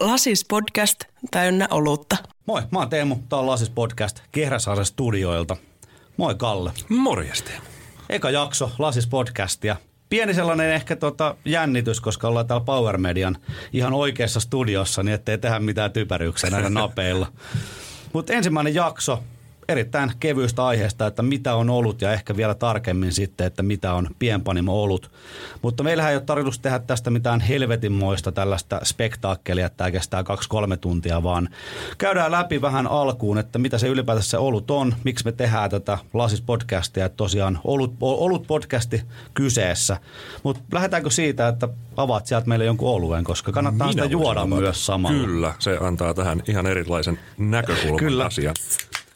Lasis podcast täynnä olutta. Moi, mä oon Teemu. Tää on Lasis Podcast Kehräsaaren studioilta. Moi Kalle. Morjesta. Eka jakso Lasis Podcastia. Pieni sellainen ehkä tota jännitys, koska ollaan täällä Power Median ihan oikeassa studiossa, niin ettei tehdä mitään typeryyksiä näillä napeilla. Mutta ensimmäinen jakso erittäin kevyystä aiheesta, että mitä on ollut ja ehkä vielä tarkemmin sitten, että mitä on pienpanimo ollut. Mutta meillähän ei ole tarkoitus tehdä tästä mitään helvetinmoista tällaista spektaakkelia, että tämä kestää kaksi-kolme tuntia, vaan käydään läpi vähän alkuun, että mitä se ylipäätänsä se olut on, miksi me tehdään tätä Lasis-podcastia, että tosiaan olut, olut podcasti kyseessä. Mutta lähdetäänkö siitä, että avaat sieltä meille jonkun oluen, koska kannattaa Minä sitä juoda avata. myös samalla. Kyllä, se antaa tähän ihan erilaisen näkökulman Kyllä. asiaan.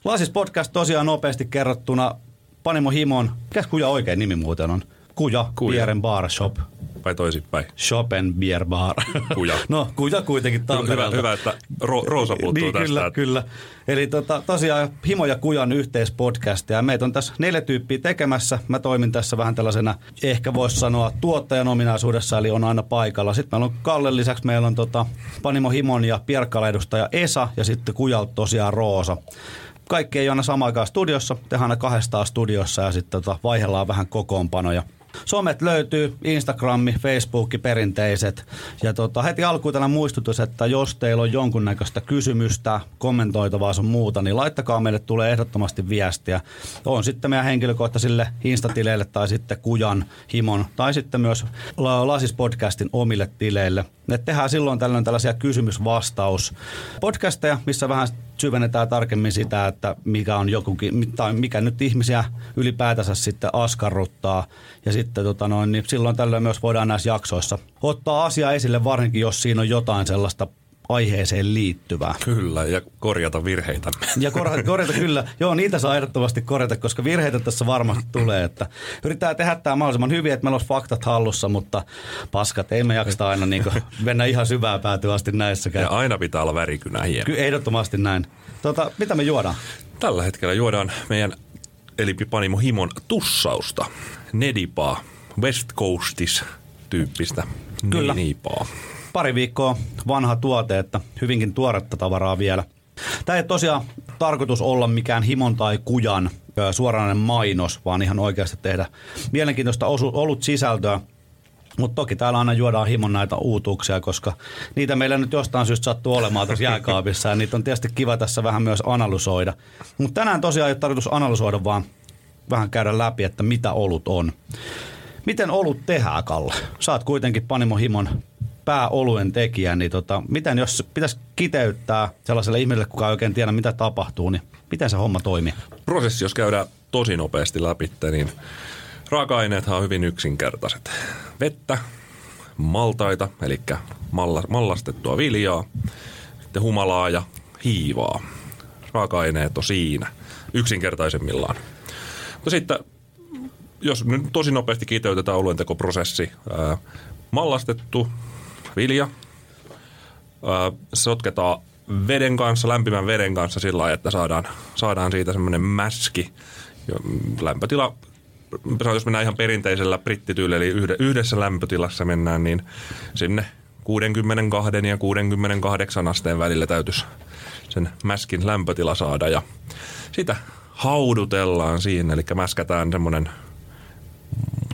Lasis podcast tosiaan nopeasti kerrottuna Panimo Himon, mikä kuja oikein nimi muuten on? Kuja, Kuja. Beer and Bar Shop. Vai toisinpäin. Shop and Beer Bar. Kuja. no, kuja kuitenkin Hyvä, Tampereelta. hyvä, että Ro- Roosa puuttuu niin, tästä. Kyllä, kyllä. Eli tota, tosiaan Himo ja Kujan yhteispodcast ja meitä on tässä neljä tyyppiä tekemässä. Mä toimin tässä vähän tällaisena, ehkä voisi sanoa tuottajan ominaisuudessa, eli on aina paikalla. Sitten meillä on Kalle lisäksi, meillä on tota, Panimo Himon ja Pierkkala edustaja Esa ja sitten Kujalta tosiaan Roosa. Kaikki ei aina samaan aikaan studiossa, tehdään aina kahdestaan studiossa ja sitten tota, vaihdellaan vähän kokoonpanoja. Somet löytyy, Instagrammi, Facebookki perinteiset. Ja tota, heti alkuun tällä muistutus, että jos teillä on jonkunnäköistä kysymystä, kommentoitavaa sun muuta, niin laittakaa meille, tulee ehdottomasti viestiä. On sitten meidän henkilökohtaisille Instatileille tai sitten Kujan, Himon tai sitten myös La- Lasis Podcastin omille tileille. Ne tehdään silloin tällöin tällaisia kysymys-vastaus podcasteja, missä vähän syvennetään tarkemmin sitä, että mikä on jokukin, tai mikä nyt ihmisiä ylipäätänsä sitten askarruttaa. Ja sitten tota noin, niin silloin tällöin myös voidaan näissä jaksoissa ottaa asia esille, varsinkin jos siinä on jotain sellaista aiheeseen liittyvää. Kyllä, ja korjata virheitä. Ja korjata, korjata kyllä, joo niitä saa ehdottomasti korjata, koska virheitä tässä varmasti tulee. Että yritetään tehdä tämä mahdollisimman hyvin, että meillä olisi faktat hallussa, mutta paskat ei me jaksta aina niin mennä ihan syvää päätyä asti näissäkään. Ja aina pitää olla värikynä hieno. Kyllä ehdottomasti näin. Tota, mitä me juodaan? Tällä hetkellä juodaan meidän eli Panimo Himon tussausta. Nedipaa, West Coastis tyyppistä Kyllä. Nedipaa. Pari viikkoa vanha tuote, että hyvinkin tuoretta tavaraa vielä. Tämä ei tosiaan tarkoitus olla mikään himon tai kujan suoranainen mainos, vaan ihan oikeasti tehdä mielenkiintoista osu, ollut sisältöä. Mutta toki täällä aina juodaan himon näitä uutuuksia, koska niitä meillä nyt jostain syystä sattuu olemaan tässä jääkaapissa ja niitä on tietysti kiva tässä vähän myös analysoida. Mutta tänään tosiaan ei ole tarkoitus analysoida, vaan vähän käydä läpi, että mitä olut on. Miten olut tehdään, Kalle? Oot kuitenkin Panimo Himon pääoluen tekijä, niin tota, miten jos pitäisi kiteyttää sellaiselle ihmiselle, kuka ei oikein tiedä, mitä tapahtuu, niin miten se homma toimii? Prosessi, jos käydään tosi nopeasti läpi, niin raaka-aineethan on hyvin yksinkertaiset. Vettä, maltaita, eli malla, mallastettua viljaa, sitten humalaa ja hiivaa. Raaka-aineet on siinä yksinkertaisemmillaan. Mutta sitten, jos nyt tosi nopeasti kiteytetään oluentekoprosessi, ää, mallastettu vilja, ää, sotketaan veden kanssa, lämpimän veden kanssa sillä lailla, että saadaan, saadaan siitä semmoinen mäski. Lämpötila, jos mennään ihan perinteisellä brittityylillä, eli yhde- yhdessä lämpötilassa mennään, niin sinne 62 ja 68 asteen välillä täytyisi sen mäskin lämpötila saada. Ja sitä haudutellaan siinä, eli mäskätään semmoinen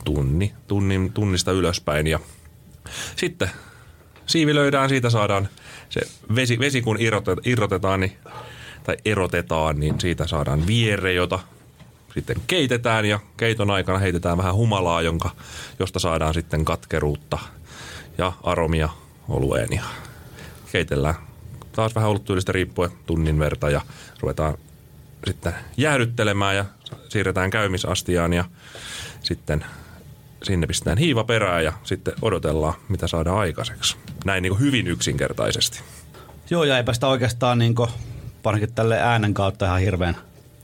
tunni, tunnin, tunnista ylöspäin ja sitten siivilöidään, siitä saadaan se vesi, vesi kun irrotetaan, irrotetaan niin, tai erotetaan, niin siitä saadaan viere, jota sitten keitetään ja keiton aikana heitetään vähän humalaa, jonka, josta saadaan sitten katkeruutta ja aromia olueen ja keitellään taas vähän ollut tyylistä riippuen tunnin verta ja ruvetaan sitten jäädyttelemään ja siirretään käymisastiaan ja sitten sinne pistetään hiiva perään ja sitten odotellaan, mitä saadaan aikaiseksi. Näin niin hyvin yksinkertaisesti. Joo, ja eipä sitä oikeastaan niin kuin, tälle äänen kautta ihan hirveän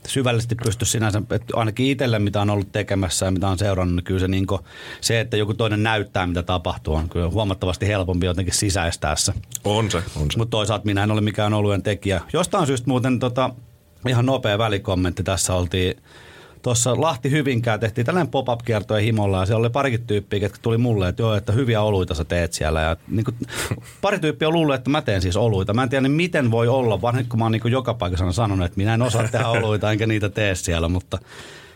syvällisesti pysty sinänsä, että ainakin itselle mitä on ollut tekemässä ja mitä on seurannut, niin kyllä se, niin kuin, se, että joku toinen näyttää mitä tapahtuu, on kyllä huomattavasti helpompi jotenkin sisäistää se. On se, on se. Mutta toisaalta minä en ole mikään oluen tekijä. Jostain syystä muuten tota, ihan nopea välikommentti tässä oltiin tuossa Lahti Hyvinkään tehtiin tällainen pop-up-kiertoja himolla ja siellä oli parikin tyyppiä, jotka tuli mulle, että joo, että hyviä oluita sä teet siellä. Ja niin kuin, pari tyyppiä on luullut, että mä teen siis oluita. Mä en tiedä, niin miten voi olla, vanhin kun mä oon niin joka paikassa sanonut, että minä en osaa tehdä oluita enkä niitä tee siellä, mutta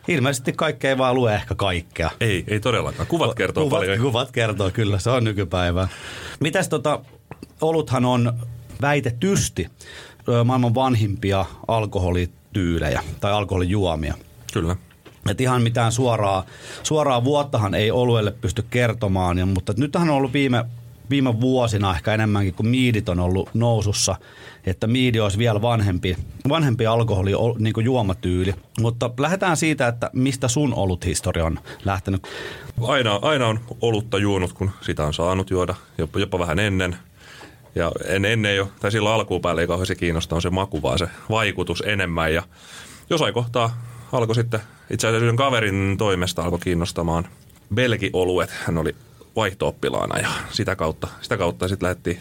ilmeisesti kaikkea ei vaan lue ehkä kaikkea. Ei, ei todellakaan. Kuvat kertoo kuvat, paljon. Kuvat kertoo, kyllä. Se on nykypäivää. Mitäs tota, oluthan on väitetysti maailman vanhimpia alkoholityylejä tai alkoholijuomia. Kyllä. Et ihan mitään suoraa, suoraa vuottahan ei oluelle pysty kertomaan, ja, mutta nythän on ollut viime, viime vuosina ehkä enemmänkin, kun miidit on ollut nousussa, että miidi olisi vielä vanhempi, vanhempi alkoholi niin kuin juomatyyli. Mutta lähdetään siitä, että mistä sun olut historia on lähtenyt. Aina, aina on olutta juonut, kun sitä on saanut juoda, jopa, jopa vähän ennen. Ja en, ennen jo, tai silloin alkuun päälle ei kauheasti kiinnostaa on se maku, vaan se vaikutus enemmän. Ja jossain kohtaa alkoi sitten, itse asiassa yhden kaverin toimesta alkoi kiinnostamaan belgioluet. Hän oli vaihtooppilaana ja sitä kautta, sitä kautta sitten lähti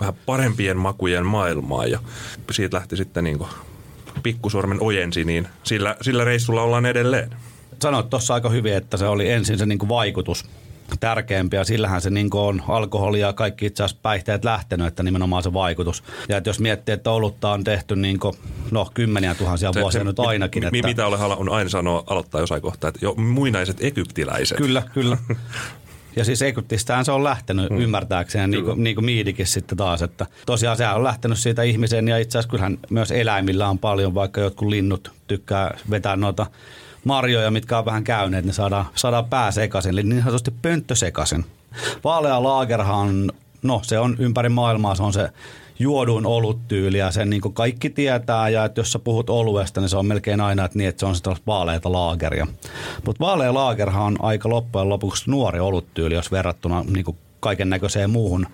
vähän parempien makujen maailmaan ja siitä lähti sitten niin pikkusormen ojensi, niin sillä, sillä reissulla ollaan edelleen. Sanoit tuossa aika hyvin, että se oli ensin se niin vaikutus tärkeämpi ja sillähän se niin on alkoholi ja kaikki itse asiassa päihteet lähtenyt, että nimenomaan se vaikutus. Ja että jos miettii, että olutta on tehty niin kuin, no kymmeniä tuhansia se, vuosia se, nyt ainakin. Mi, että... Mitä olen on aina sanoa aloittaa jossain kohtaa, että jo muinaiset egyptiläiset. Kyllä, kyllä. Ja siis Egyptistähän se on lähtenyt hmm. ymmärtääkseen, niin kuin, niin kuin Miidikin sitten taas. Että tosiaan se on lähtenyt siitä ihmiseen ja itse asiassa kyllähän myös eläimillä on paljon, vaikka jotkut linnut tykkää vetää noita marjoja, mitkä on vähän käyneet, niin saadaan, saadaan pää sekaisin, eli niin sanotusti pönttö sekaisin. Vaalea laagerhan, no se on ympäri maailmaa, se on se juodun oluttyyli ja sen niin kaikki tietää ja että jos sä puhut oluesta, niin se on melkein aina että niin, että se on sitä vaaleita laageria. Mutta vaalea laagerhan on aika loppujen lopuksi nuori oluttyyli, jos verrattuna niin kaiken näköiseen muuhun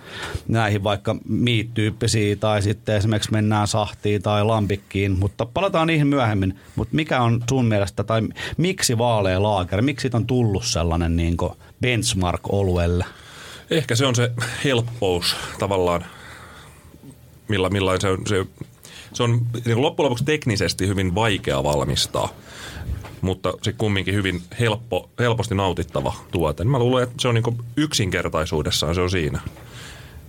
näihin vaikka miittyyppisiin tai sitten esimerkiksi mennään sahtiin tai lampikkiin, mutta palataan niihin myöhemmin. Mutta mikä on sun mielestä tai miksi vaalea laakeri, miksi siitä on tullut sellainen niin benchmark-oluelle? Ehkä se on se helppous tavallaan, millä, millain se se, se on niin loppujen lopuksi teknisesti hyvin vaikea valmistaa mutta se kumminkin hyvin helppo, helposti nautittava tuote. Mä luulen, että se on niin yksinkertaisuudessaan se on siinä.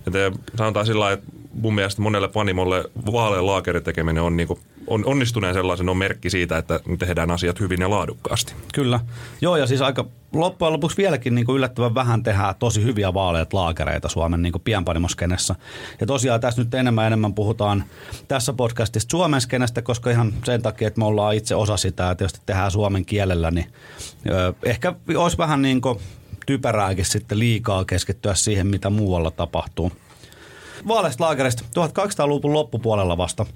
Ja sanotaan sillä että mun mielestä monelle panimolle vaaleen laakerin tekeminen on, niin kuin, on onnistuneen sellaisen on merkki siitä, että tehdään asiat hyvin ja laadukkaasti. Kyllä. Joo, ja siis aika loppujen lopuksi vieläkin niin kuin yllättävän vähän tehdään tosi hyviä vaaleat laakereita Suomen niin pienpanimoskenessä. Ja tosiaan tässä nyt enemmän enemmän puhutaan tässä podcastissa Suomen skenestä, koska ihan sen takia, että me ollaan itse osa sitä ja tietysti tehdään suomen kielellä, niin ö, ehkä olisi vähän niin kuin typerääkin sitten liikaa keskittyä siihen, mitä muualla tapahtuu. Vaaleista laagerista 1200-luvun loppupuolella vasta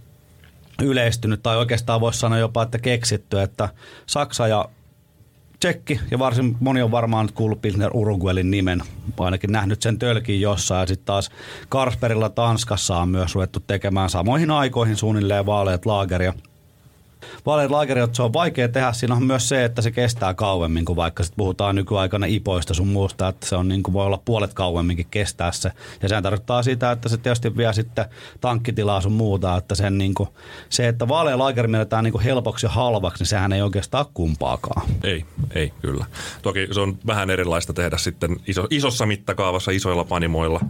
yleistynyt, tai oikeastaan voisi sanoa jopa, että keksitty, että Saksa ja Tsekki, ja varsin moni on varmaan kuullut Pilsner Uruguelin nimen, ainakin nähnyt sen tölkin jossain, ja sitten taas Karsperilla Tanskassa on myös ruvettu tekemään samoihin aikoihin suunnilleen vaaleat laageria – Vaaleat laakerit, se on vaikea tehdä. Siinä on myös se, että se kestää kauemmin, kuin vaikka sit puhutaan nykyaikana ipoista sun muusta, että se on niin kuin voi olla puolet kauemminkin kestää se. Ja sehän tarkoittaa sitä, että se tietysti vie sitten tankkitilaa sun muuta, että sen niin kuin, se, että vaalea laakeri mielletään niin helpoksi ja halvaksi, niin sehän ei oikeastaan kumpaakaan. Ei, ei kyllä. Toki se on vähän erilaista tehdä sitten iso, isossa mittakaavassa, isoilla panimoilla,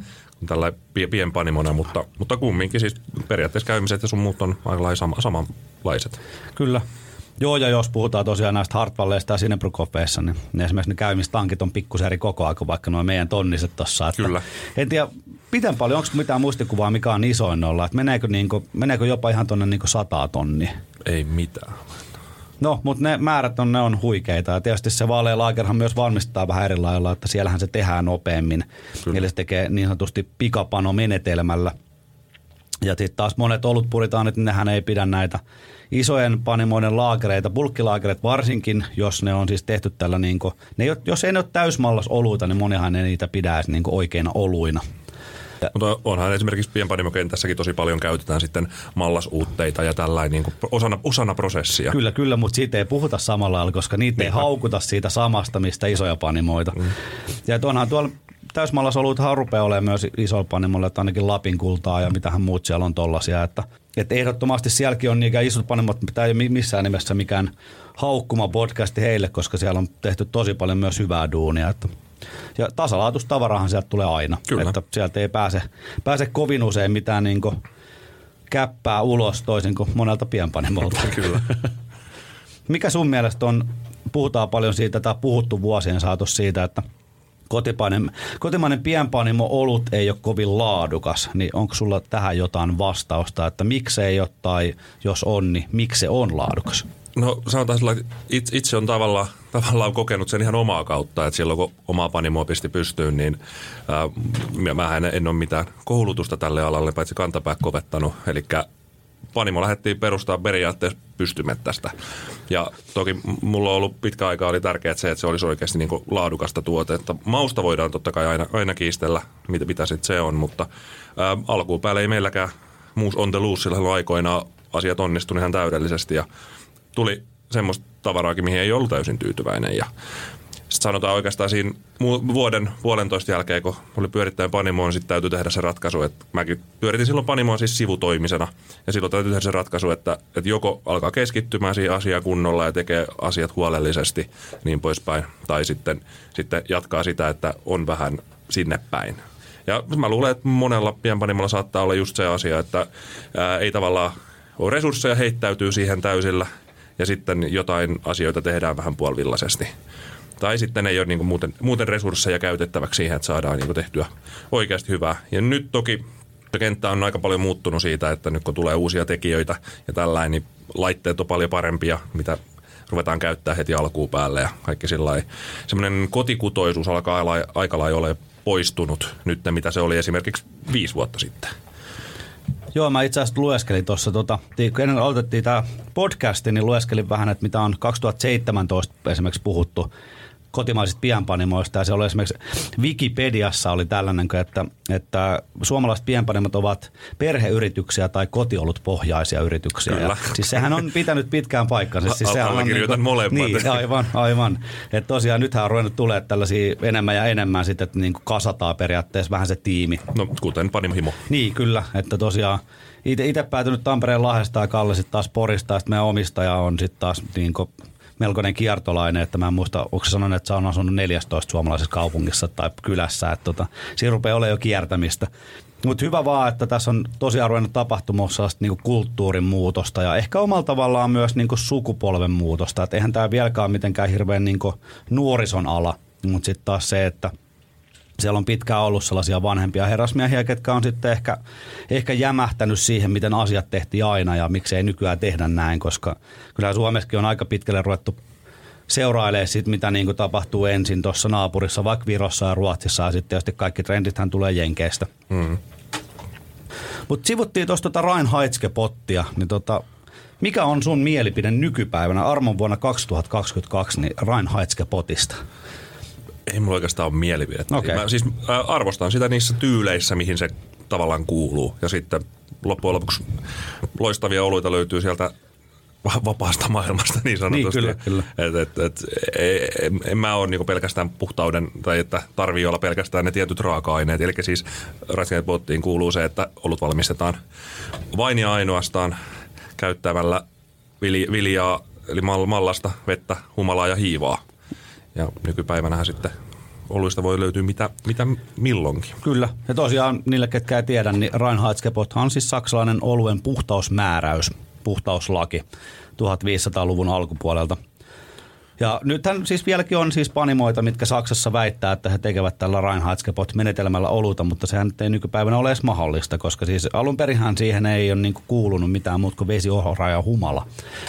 tällä pienpanimona, mutta, mutta kumminkin siis periaatteessa käymiset ja sun muut on aika sama, samanlaiset. Kyllä. Joo, ja jos puhutaan tosiaan näistä Hartwalleista ja Sinebrukofeissa, niin, niin esimerkiksi ne käymistankit on pikkusen eri koko aika, vaikka nuo meidän tonniset tuossa. Kyllä. En tiedä, miten paljon, onko mitään muistikuvaa, mikä on isoin olla, että meneekö, niin kuin, meneekö jopa ihan tuonne niin sataa tonnia? Ei mitään. No, mutta ne määrät on, ne on huikeita. Ja tietysti se vaalea laagerhan myös valmistaa vähän eri lailla, että siellähän se tehdään nopeammin. Kyllä. Eli se tekee niin sanotusti pikapano menetelmällä. Ja sitten taas monet olutpuritaanit, nehän ei pidä näitä isojen panimoiden laakereita, bulkkilaakereita varsinkin, jos ne on siis tehty tällä, niin kuin, ne, jos ei ne ole täysmallas oluita, niin monihan ei niitä pidä niin oikeina oluina. Mutta onhan esimerkiksi pienpanimokentässäkin tosi paljon käytetään sitten mallasuutteita ja tällainen niin kuin osana, osana prosessia. Kyllä, kyllä, mutta siitä ei puhuta samalla lailla, koska niitä ei haukuta siitä samasta, mistä isoja panimoita. Mm. Ja onhan tuolla täysmallasoluithan rupeaa olemaan myös isolla panimolla, että ainakin Lapin kultaa ja mitähän muut siellä on tollasia, että että ehdottomasti sielläkin on niinkään isot panimot, mutta tämä ei ole missään nimessä mikään haukkuma podcasti heille, koska siellä on tehty tosi paljon myös hyvää duunia. Että ja tasalaatustavarahan sieltä tulee aina. Kyllä. Että sieltä ei pääse, pääse kovin usein mitään niin käppää ulos toisin kuin monelta pienpanimolta. Kyllä. Mikä sun mielestä on, puhutaan paljon siitä, tai puhuttu vuosien saatossa siitä, että kotimainen, kotimainen pienpanimo olut ei ole kovin laadukas, niin onko sulla tähän jotain vastausta, että miksi ei ole tai jos on, niin miksi se on laadukas? No sanotaan sillä, että itse, on tavallaan, tavallaan kokenut sen ihan omaa kautta, että silloin kun omaa panimoa pisti pystyyn, niin ää, mä en, ole mitään koulutusta tälle alalle, paitsi kantapää kovettanut. Eli panimo lähdettiin perustaa periaatteessa pystymettästä. Ja toki mulla on ollut pitkä aikaa oli tärkeää se, että se olisi oikeasti niin laadukasta tuotetta. Mausta voidaan totta kai aina, aina kiistellä, mitä, mitä sitten se on, mutta ää, alkuun päälle ei meilläkään muus on the loose, sillä aikoinaan asiat onnistuivat ihan täydellisesti ja tuli semmoista tavaraakin, mihin ei ollut täysin tyytyväinen. Ja sitten sanotaan oikeastaan siinä vuoden puolentoista jälkeen, kun oli pyörittäjän panimoon, sitten täytyy tehdä se ratkaisu, että mäkin pyöritin silloin panimoon siis sivutoimisena. Ja silloin täytyy tehdä se ratkaisu, että, että joko alkaa keskittymään siihen asiaan kunnolla ja tekee asiat huolellisesti niin poispäin. Tai sitten, sitten jatkaa sitä, että on vähän sinne päin. Ja mä luulen, että monella pienpanimolla saattaa olla just se asia, että ää, ei tavallaan ole resursseja heittäytyy siihen täysillä – ja sitten jotain asioita tehdään vähän puolivillaisesti. Tai sitten ei ole niin muuten, muuten resursseja käytettäväksi siihen, että saadaan niin tehtyä oikeasti hyvää. Ja nyt toki kenttä on aika paljon muuttunut siitä, että nyt kun tulee uusia tekijöitä ja tällainen, niin laitteet on paljon parempia, mitä ruvetaan käyttää heti alkuun päälle ja kaikki sillä Semmoinen kotikutoisuus alkaa aika lailla ole poistunut nyt, mitä se oli esimerkiksi viisi vuotta sitten. Joo, mä itse asiassa lueskelin tuossa, tota, ennen aloitettiin tämä podcasti, niin lueskelin vähän, että mitä on 2017 esimerkiksi puhuttu kotimaisista pienpanimoista. Ja se oli esimerkiksi Wikipediassa oli tällainen, että, että suomalaiset pienpanimot ovat perheyrityksiä tai kotiolut pohjaisia yrityksiä. Kyllä. Ja, siis sehän on pitänyt pitkään paikkansa. Siis sehän on niin kuin, molemmat. Niin, aivan, aivan. Että tosiaan nythän on ruvennut tulee tällaisia enemmän ja enemmän sitten, että niin kuin kasataan periaatteessa vähän se tiimi. No kuten panimohimo. Niin, kyllä. Että tosiaan itse päätynyt Tampereen Lahdesta ja Kalle sitten taas Porista ja sitten meidän omistaja on sitten taas niin kuin melkoinen kiertolainen, että mä en muista, onko sanonut, että sä on asunut 14 suomalaisessa kaupungissa tai kylässä, että tota, siinä rupeaa olemaan jo kiertämistä. Mutta hyvä vaan, että tässä on tosiaan ruvennut tapahtumassa niinku kulttuurin muutosta ja ehkä omalla tavallaan myös niinku sukupolven muutosta. Et eihän tämä vieläkään mitenkään hirveän niinku nuorison ala, mutta sitten taas se, että – siellä on pitkään ollut sellaisia vanhempia herrasmiehiä, ketkä on sitten ehkä, ehkä jämähtänyt siihen, miten asiat tehtiin aina ja miksei nykyään tehdä näin, koska kyllä Suomessakin on aika pitkälle ruvettu seurailee sit, mitä niin kuin tapahtuu ensin tuossa naapurissa, vaikka Virossa ja Ruotsissa, ja sitten tietysti kaikki trendithän tulee Jenkeistä. Mm. Mutta sivuttiin tuosta tota Reinheitske-pottia, niin tota, mikä on sun mielipide nykypäivänä armon vuonna 2022 niin Reinheitske-potista? Ei mulla oikeastaan ole mielipidettä. Okay. Mä siis arvostan sitä niissä tyyleissä, mihin se tavallaan kuuluu. Ja sitten loppujen lopuksi loistavia oluita löytyy sieltä vapaasta maailmasta niin sanotusti. Niin, kyllä, kyllä. Et, et, et, en, en mä ole niinku pelkästään puhtauden, tai että tarvii olla pelkästään ne tietyt raaka-aineet. Eli siis pottiin kuuluu se, että olut valmistetaan vain ja ainoastaan käyttämällä viljaa, eli mallasta, vettä, humalaa ja hiivaa. Ja nykypäivänä sitten oluista voi löytyä mitä, mitä milloinkin. Kyllä. Ja tosiaan niille, ketkä ei tiedä, niin Reinheitsgebot on siis saksalainen oluen puhtausmääräys, puhtauslaki 1500-luvun alkupuolelta. Ja nythän siis vieläkin on siis panimoita, mitkä Saksassa väittää, että he tekevät tällä Reinhardsgebot-menetelmällä oluta, mutta sehän ei nykypäivänä ole edes mahdollista, koska siis alun perinhän siihen ei ole niin kuulunut mitään muuta kuin vesi, ohra ja humala.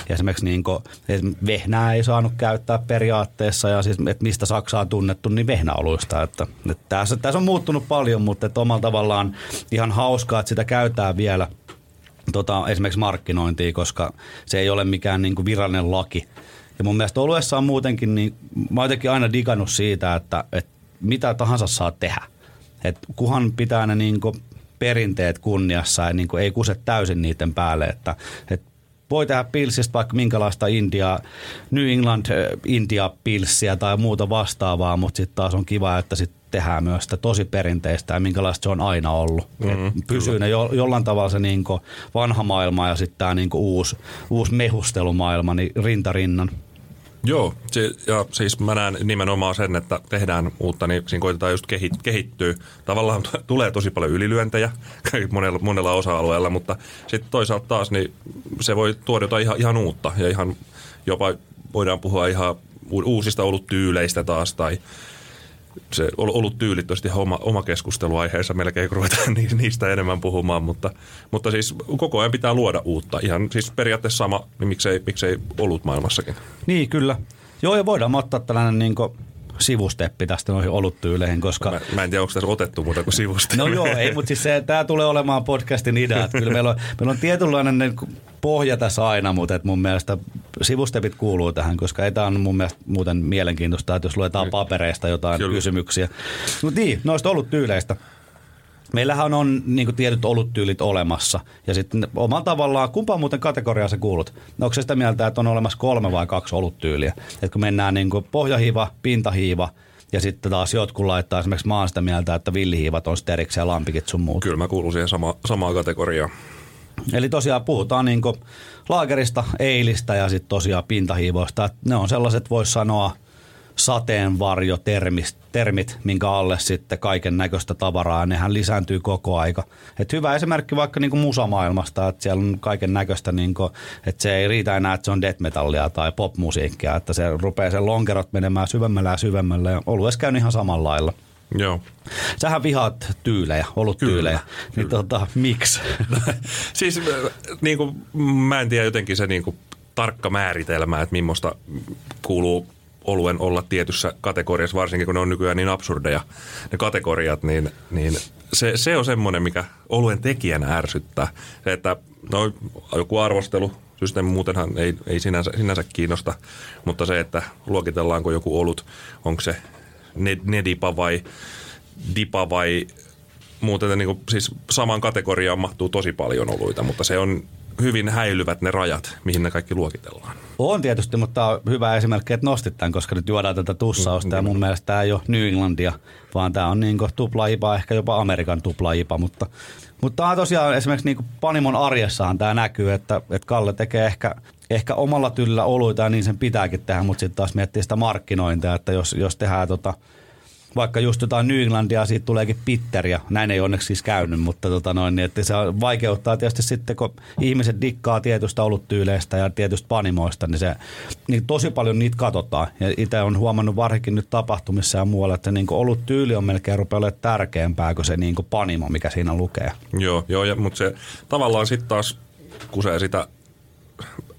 Ja esimerkiksi niin kuin, vehnää ei saanut käyttää periaatteessa ja siis, että mistä Saksa on tunnettu, niin vehnäoluista. Että, että tässä, tässä, on muuttunut paljon, mutta että omalla tavallaan ihan hauskaa, että sitä käytetään vielä tota, esimerkiksi markkinointiin, koska se ei ole mikään niin kuin virallinen laki. Ja mun mielestä oluessa on muutenkin, niin mä oon jotenkin aina digannut siitä, että, että mitä tahansa saa tehdä. Et kuhan pitää ne niin kuin perinteet kunniassa ja niin kuin ei kuse täysin niiden päälle, että, että voi tehdä pilsistä vaikka minkälaista India, New England India pilssiä tai muuta vastaavaa, mutta sitten taas on kiva, että sit tehdään myös sitä tosi perinteistä ja minkälaista se on aina ollut. Mm-hmm, pysyy ne jo, jollain tavalla se niin vanha maailma ja sitten tämä niin uusi, uusi mehustelumaailma niin rintarinnan. Joo, ja siis mä näen nimenomaan sen, että tehdään uutta, niin siinä koitetaan just kehit, kehittyä. Tavallaan t- tulee tosi paljon ylilyöntejä monella, monella osa-alueella, mutta sitten toisaalta taas niin se voi tuoda jotain ihan, ihan uutta ja ihan jopa voidaan puhua ihan uusista oluttyyleistä taas tai se ollut tyylit on oma, oma keskusteluaiheensa melkein, kun ruvetaan niistä enemmän puhumaan, mutta, mutta siis koko ajan pitää luoda uutta. Ihan siis periaatteessa sama, niin miksei, miksei ollut maailmassakin. Niin, kyllä. Joo, ja voidaan ottaa tällainen niin kuin sivusteppi tästä noihin oluttyyleihin, koska... Mä, mä en tiedä, onko tässä otettu muuta kuin sivusteppi. No joo, ei, mutta siis se, tämä tulee olemaan podcastin idea. Että kyllä meillä on, meillä on tietynlainen niin pohja tässä aina, mutta että mun mielestä sivustepit kuuluu tähän, ei tämä on mun mielestä muuten mielenkiintoista, että jos luetaan papereista jotain kyllä. kysymyksiä. Mutta niin, noista oluttyyleistä. Meillähän on niin kuin tietyt oluttyylit olemassa. Ja sitten omalla tavallaan, kumpaan muuten kategoriaa sä kuulut? No, onko se sitä mieltä, että on olemassa kolme vai kaksi oluttyyliä? Että kun mennään niin kuin pohjahiiva, pintahiiva ja sitten taas jotkut laittaa esimerkiksi maan sitä mieltä, että villihiivat on steriksi ja lampikit sun muut. Kyllä mä kuulun siihen sama, samaan kategoriaan. Eli tosiaan puhutaan niin laagerista, eilistä ja sitten tosiaan pintahiivoista. Ne on sellaiset, voisi sanoa, sateenvarjo termit, minkä alle sitten kaiken näköistä tavaraa, ja nehän lisääntyy koko aika. Et hyvä esimerkki vaikka niin kuin musamaailmasta, että siellä on kaiken näköistä, niin kuin, että se ei riitä enää, että se on death metallia tai popmusiikkia, että se rupeaa sen lonkerot menemään syvemmälle ja syvemmälle, ja oluessa käy ihan samalla lailla. Joo. Sähän vihaat tyylejä, ollut kyllä, tyylejä. Niin kyllä. tota, miksi? siis niin kuin, mä en tiedä jotenkin se niin kuin, tarkka määritelmä, että millaista kuuluu oluen olla tietyssä kategoriassa, varsinkin kun ne on nykyään niin absurdeja ne kategoriat, niin, niin se, se on semmoinen, mikä oluen tekijänä ärsyttää. Se, että no, joku arvostelu, systeemi muutenhan ei, ei sinänsä, sinänsä kiinnosta, mutta se, että luokitellaanko joku olut, onko se nedipa vai dipa vai muuten niin kuin, siis samaan kategoriaan mahtuu tosi paljon oluita, mutta se on hyvin häilyvät ne rajat, mihin ne kaikki luokitellaan. On tietysti, mutta on hyvä esimerkki, että nostit tämän, koska nyt juodaan tätä tussausta ja mun mielestä tämä ei ole New Englandia, vaan tämä on niin tupla ehkä jopa Amerikan tupla mutta, mutta tämä on tosiaan esimerkiksi niin Panimon arjessahan tämä näkyy, että, että Kalle tekee ehkä, ehkä omalla tyllä oluita ja niin sen pitääkin tehdä, mutta sitten taas miettii sitä markkinointia, että jos, jos tehdään tota, vaikka just jotain New Englandia, siitä tuleekin pitteriä. Näin ei onneksi siis käynyt, mutta tota noin, niin että se vaikeuttaa tietysti sitten, kun ihmiset dikkaa tietystä oluttyyleistä ja tietystä panimoista, niin, se, niin tosi paljon niitä katsotaan. Ja itse on huomannut varsinkin nyt tapahtumissa ja muualla, että niin oluttyyli on melkein rupeaa olemaan tärkeämpää kuin se niin kuin panimo, mikä siinä lukee. Joo, joo ja, mutta se tavallaan sitten taas kusee sitä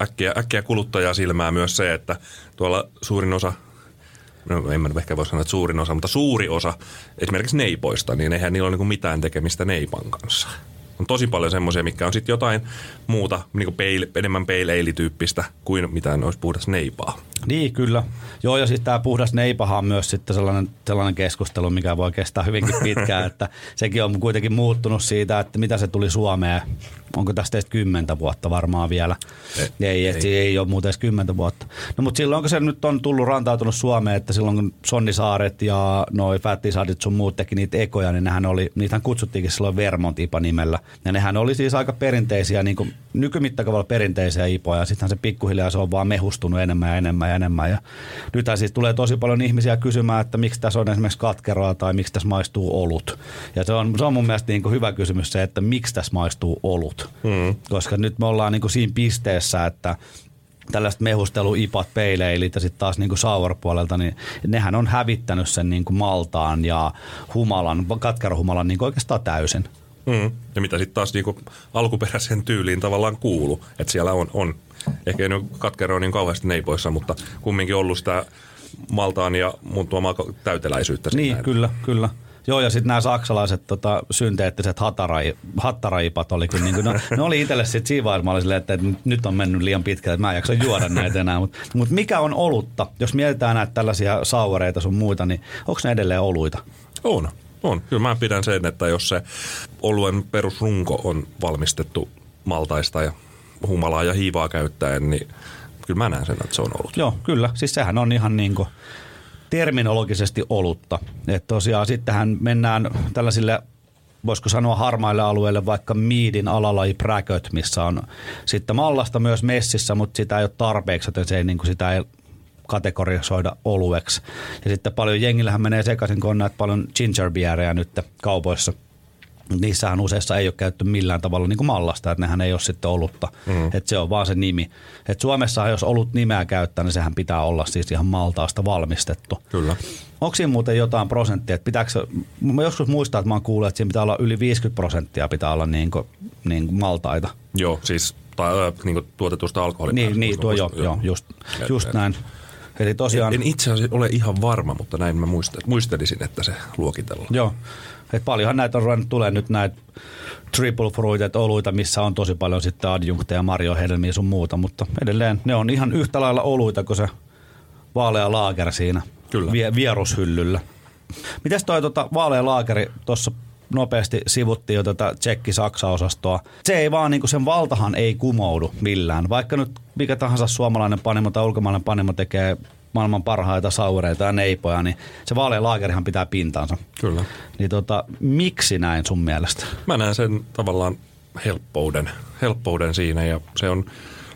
äkkiä, äkkiä kuluttajaa silmää myös se, että tuolla suurin osa no en mä ehkä voi sanoa, että suurin osa, mutta suuri osa esimerkiksi neipoista, niin eihän niillä ole niin mitään tekemistä neipan kanssa. On tosi paljon semmoisia, mikä on sitten jotain muuta, niin peil, enemmän pale tyyppistä kuin mitään olisi puhdas neipaa. Niin, kyllä. Joo, ja sitten tämä puhdas neipahan on myös sitten sellainen, sellainen keskustelu, mikä voi kestää hyvinkin pitkään, että sekin on kuitenkin muuttunut siitä, että mitä se tuli Suomeen. Onko tästä edes kymmentä vuotta varmaan vielä? Ei, ei, ei. ei ole muuten edes kymmentä vuotta. No mutta silloin, kun se nyt on tullut rantautunut Suomeen, että silloin kun Sonnisaaret ja noi Fattisaarit sun muut teki niitä ekoja, niin nehän oli, niitähän kutsuttiinkin silloin Vermont IPA nimellä. Ja nehän oli siis aika perinteisiä, niin kuin nykymittakaavalla perinteisiä IPOja. Sittenhän se pikkuhiljaa se on vaan mehustunut enemmän ja enemmän ja enemmän. Ja nythän siis tulee tosi paljon ihmisiä kysymään, että miksi tässä on esimerkiksi katkeroa tai miksi tässä maistuu olut. Ja se on, se on mun mielestä niin kuin hyvä kysymys se, että miksi tässä maistuu olut. Mm. Koska nyt me ollaan niin kuin siinä pisteessä, että tällaiset mehustelu-ipat, peileilit ja sitten taas niin sour-puolelta, niin nehän on hävittänyt sen niin kuin maltaan ja humalan, katkerohumalan niin kuin oikeastaan täysin. Mm. Ja mitä sitten taas niinku alkuperäiseen tyyliin tavallaan kuulu, että siellä on, on ehkä ei katkeroa niin kauheasti neipoissa, mutta kumminkin ollut sitä maltaan ja mun tuomaa täyteläisyyttä. Niin, näin. kyllä, kyllä. Joo, ja sitten nämä saksalaiset tota, synteettiset hatarai, hattaraipat oli kyllä, niin kuin, no, ne oli itselle sitten olin silleen, että, nyt on mennyt liian pitkälle, että mä en jaksa juoda näitä enää. Mutta mut mikä on olutta? Jos mietitään näitä tällaisia saureita sun muita, niin onko ne edelleen oluita? On, on. Kyllä mä pidän sen, että jos se oluen perusrunko on valmistettu maltaista ja humalaa ja hiivaa käyttäen, niin kyllä mä näen sen, että se on ollut. Joo, kyllä. Siis sehän on ihan niin kuin terminologisesti olutta. Et tosiaan sittenhän mennään tällaisille voisiko sanoa harmaille alueille vaikka miidin alalaji präköt, missä on sitten mallasta myös messissä, mutta sitä ei ole tarpeeksi, joten se ei, niin kuin sitä ei kategorisoida olueksi. Ja sitten paljon jengillähän menee sekaisin, kun on näitä paljon ginger beereja nyt kaupoissa – niissähän useissa ei ole käytetty millään tavalla niin kuin mallasta, että nehän ei ole sitten olutta, mm. että se on vaan se nimi. Et Suomessa jos olut nimeä käyttää, niin sehän pitää olla siis ihan maltaasta valmistettu. Kyllä. Onko siinä muuten jotain prosenttia, että pitääkö, mä joskus muistan, että mä oon kuullut, että siinä pitää olla yli 50 prosenttia pitää olla niin kuin, niin kuin maltaita. Joo, siis tai, äh, niin kuin tuotetusta alkoholista. Niin, niin tuo joo, joo, just, just näin. Eli tosiaan... En itse asiassa ole ihan varma, mutta näin mä muistelisin, että se luokitellaan. Joo. Et paljonhan näitä on ruvennut tulee nyt näitä triple fruited oluita, missä on tosi paljon sitten adjunkteja, marjohedelmiä sun muuta, mutta edelleen ne on ihan yhtä lailla oluita kuin se vaalea laager siinä Kyllä. Vie, vierushyllyllä. Mites toi tota, vaalea laageri tuossa nopeasti sivuttiin jo tätä Tsekki-Saksa-osastoa. Se ei vaan, niin sen valtahan ei kumoudu millään. Vaikka nyt mikä tahansa suomalainen panimo tai ulkomainen panimo tekee maailman parhaita saureita ja neipoja, niin se vaalea laagerihan pitää pintaansa. Kyllä. Niin tota, miksi näin sun mielestä? Mä näen sen tavallaan helppouden, helppouden siinä ja se on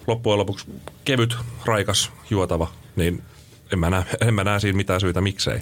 loppujen lopuksi kevyt, raikas, juotava, niin en mä näe, en mä näe siinä mitään syytä miksei.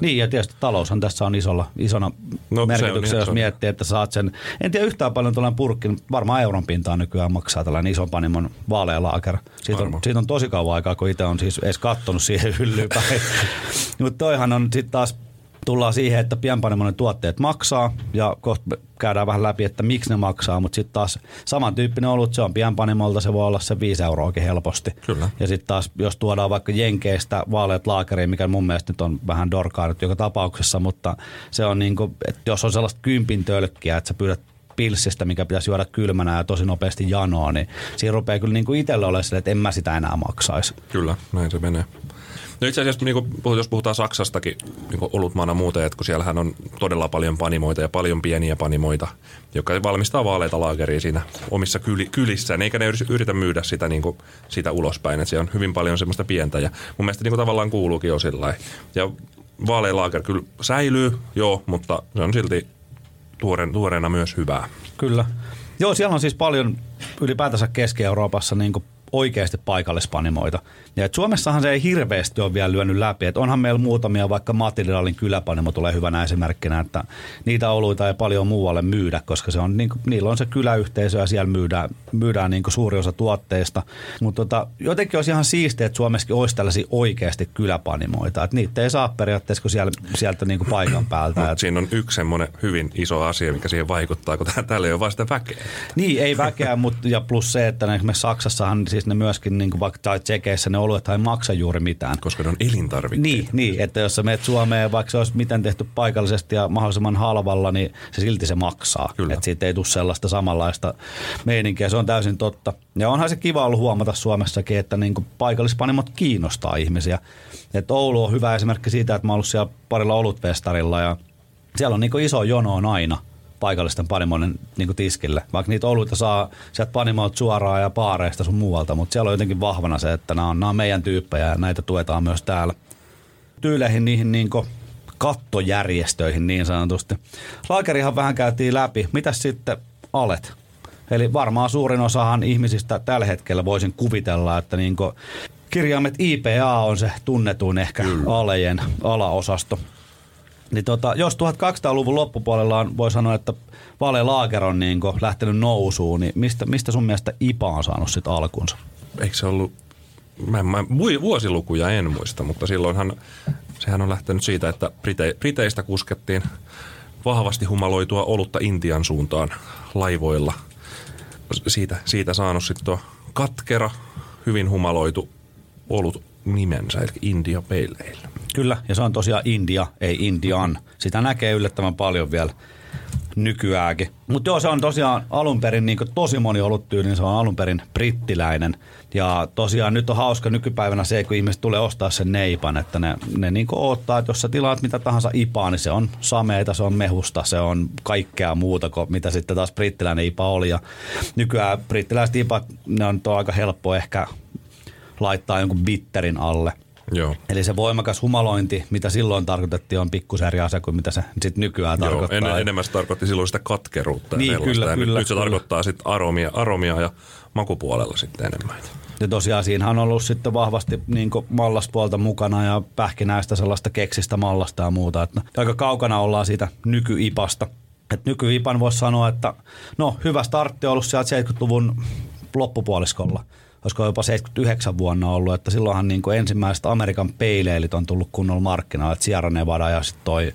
Niin, ja tietysti taloushan tässä on isolla, isona no, merkityksessä, jos miettii, että saat sen, en tiedä yhtään paljon tällainen purkki, varmaan euron pintaa nykyään maksaa tällainen ison panimon laaker. Siitä on, siitä on tosi kauan aikaa, kun itse on siis edes kattonut siihen hyllyyn päin. Mutta toihan on sitten taas tullaan siihen, että pienpanimoinen tuotteet maksaa ja kohta käydään vähän läpi, että miksi ne maksaa, mutta sitten taas samantyyppinen olut, se on pienpanimolta, se voi olla se 5 euroakin helposti. Kyllä. Ja sitten taas, jos tuodaan vaikka Jenkeistä vaaleat laakeriin, mikä mun mielestä nyt on vähän dorkaa nyt joka tapauksessa, mutta se on niin kuin, että jos on sellaista kympin tölkkiä, että sä pyydät pilssistä, mikä pitäisi juoda kylmänä ja tosi nopeasti janoa, niin siinä rupeaa kyllä niin kuin itsellä olemaan että en mä sitä enää maksaisi. Kyllä, näin se menee. No itse asiassa, niin kuin, jos puhutaan Saksastakin niin olutmaana muuten, että kun siellähän on todella paljon panimoita ja paljon pieniä panimoita, jotka valmistaa vaaleita laageria siinä omissa kyli, kylissään, eikä ne yritä myydä sitä, niin kuin, sitä ulospäin. Että siellä on hyvin paljon semmoista pientä ja mun mielestä niin kuin tavallaan kuuluukin jo sillä Ja vaaleenlaager kyllä säilyy, joo, mutta se on silti tuoren, tuoreena myös hyvää. Kyllä. Joo, siellä on siis paljon ylipäätänsä Keski-Euroopassa niin oikeasti paikallispanimoita. Ja et Suomessahan se ei hirveästi ole vielä lyönyt läpi. Et onhan meillä muutamia, vaikka Matildalin kyläpanimo tulee hyvänä esimerkkinä, että niitä oluita ei paljon muualle myydä, koska se on, niin kuin, niillä on se kyläyhteisö ja siellä myydään, myydään niin suuri osa tuotteista. Mutta tota, jotenkin olisi ihan siistiä, että Suomessakin olisi tällaisia oikeasti kyläpanimoita. Että niitä ei saa periaatteessa kuin siellä, sieltä niin kuin paikan päältä. Et... Siinä on yksi semmoinen hyvin iso asia, mikä siihen vaikuttaa, kun täällä ei ole vain sitä väkeä. Niin, ei väkeä, mutta ja plus se, että esimerkiksi Saksassahan siis ne myöskin, niin kuin vaikka tai Tsekeissä ne oluet ei maksa juuri mitään. Koska ne on elintarvikkeita. Niin, niin, että jos sä menet Suomeen, vaikka se olisi miten tehty paikallisesti ja mahdollisimman halvalla, niin se silti se maksaa. Kyllä. Että siitä ei tule sellaista samanlaista meininkiä, se on täysin totta. Ja onhan se kiva ollut huomata Suomessakin, että niin kuin paikallispanimot kiinnostaa ihmisiä. Että Oulu on hyvä esimerkki siitä, että mä oon ollut siellä parilla olutfestarilla ja siellä on niin iso jono on aina – paikallisten panimoiden niin tiskille. Vaikka niitä oluita saa sieltä panimoilta suoraan ja paareista sun muualta, mutta siellä on jotenkin vahvana se, että nämä on, nämä on meidän tyyppejä ja näitä tuetaan myös täällä. Tyyleihin niihin niin kattojärjestöihin niin sanotusti. Laakerihan vähän käytiin läpi. Mitäs sitten alet? Eli varmaan suurin osahan ihmisistä tällä hetkellä voisin kuvitella, että niin kirjaimet IPA on se tunnetuin ehkä Kyllä. alejen alaosasto. Niin tota, jos 1200-luvun loppupuolella on, voi sanoa, että Vale Laager on niin lähtenyt nousuun, niin mistä, mistä sun mielestä IPA on saanut sitten alkunsa? Eikö se ollut mä, en- mä vuosilukuja en muista, mutta silloinhan sehän on lähtenyt siitä, että Brite, Briteistä kuskettiin vahvasti humaloitua olutta Intian suuntaan laivoilla. Siitä, siitä saanut sitten tuo katkera, hyvin humaloitu olut nimensä, eli India Pale Ale. Kyllä, ja se on tosiaan India, ei Indian. Sitä näkee yllättävän paljon vielä nykyäänkin. Mutta joo, se on tosiaan alun perin, niin tosi moni ollut tyyli, niin se on alun perin brittiläinen. Ja tosiaan nyt on hauska nykypäivänä se, kun ihmiset tulee ostaa sen neipan, että ne, ne niin odottaa, että jos sä tilaat mitä tahansa ipaa, niin se on sameita, se on mehusta, se on kaikkea muuta kuin mitä sitten taas brittiläinen ipa oli. Ja nykyään brittiläiset ipat, ne on tuo aika helppo ehkä laittaa jonkun bitterin alle. Joo. Eli se voimakas humalointi, mitä silloin tarkoitettiin, on pikkusen eri asia kuin mitä se sitten nykyään Joo, tarkoittaa. en, enemmän se tarkoitti silloin sitä katkeruutta. Niin, kyllä, ja nyt- kyllä, Nyt se kyllä. tarkoittaa sitten aromia, aromia ja makupuolella sitten enemmän. Ja tosiaan siinähän on ollut sitten vahvasti niin mallaspuolta mukana ja pähkinäistä sellaista keksistä mallasta ja muuta. Että aika kaukana ollaan siitä nykyipasta. Et nykyipan voisi sanoa, että no hyvä startti on ollut sieltä 70-luvun loppupuoliskolla. Olisiko jopa 79 vuonna ollut, että silloinhan niin ensimmäiset Amerikan peileilit on tullut kunnolla markkinoille, että Sierra Nevada ja sitten toi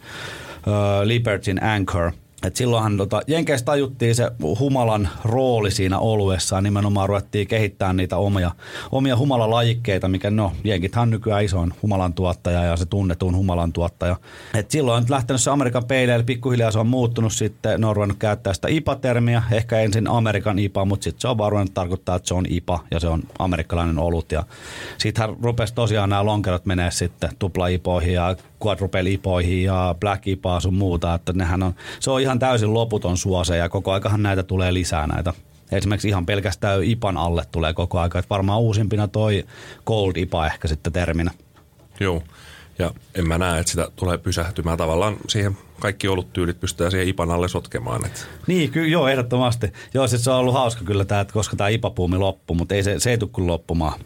ö, Libertyn Anchor – et silloinhan tota, Jenkeissä tajuttiin se humalan rooli siinä oluessa ja nimenomaan ruvettiin kehittämään niitä omia, omia humalalajikkeita, mikä no, Jenkithän on nykyään isoin humalan tuottaja ja se tunnetun humalan tuottaja. Et silloin on nyt lähtenyt se Amerikan peileille, pikkuhiljaa se on muuttunut sitten, ne on ruvennut käyttää sitä IPA-termiä, ehkä ensin Amerikan IPA, mutta sitten se on vaan ruvennut tarkoittaa, että se on IPA ja se on amerikkalainen olut. Ja sittenhän rupesi tosiaan nämä lonkerot menee sitten tupla-ipoihin ja quadruple-ipoihin ja black ipaa sun muuta, että nehän on, se on ihan täysin loputon suose ja koko aikahan näitä tulee lisää näitä. Esimerkiksi ihan pelkästään IPAN alle tulee koko aika, että varmaan uusimpina toi Cold IPA ehkä sitten terminä. Joo. Ja en mä näe, että sitä tulee pysähtymään. Tavallaan siihen kaikki oluttyylit pystytään siihen ipan alle sotkemaan. Että Niin, kyllä, joo, ehdottomasti. Joo, sit se on ollut hauska kyllä tämä, että koska tämä ipapuumi loppuu, mutta ei se, se ei tule loppumaan.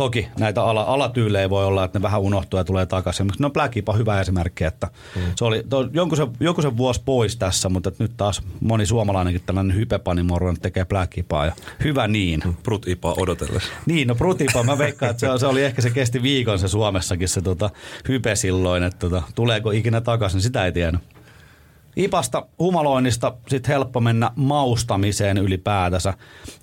Toki näitä ala, alatyylejä voi olla, että ne vähän unohtuu ja tulee takaisin. Mutta no Black Ipa on hyvä esimerkki, että mm. se oli to, jonkun, se, jonkun vuosi pois tässä, mutta nyt taas moni suomalainenkin tällainen hypepanimo on ruvennut tekee Black Ipaa ja hyvä niin. Brut ipa odotellessa. Niin, no Brutipa, mä veikkaan, että se, se, oli ehkä se kesti viikon se Suomessakin se tota, hype silloin, että tota, tuleeko ikinä takaisin, sitä ei tiennyt. Ipasta, humaloinnista, sitten helppo mennä maustamiseen ylipäätänsä.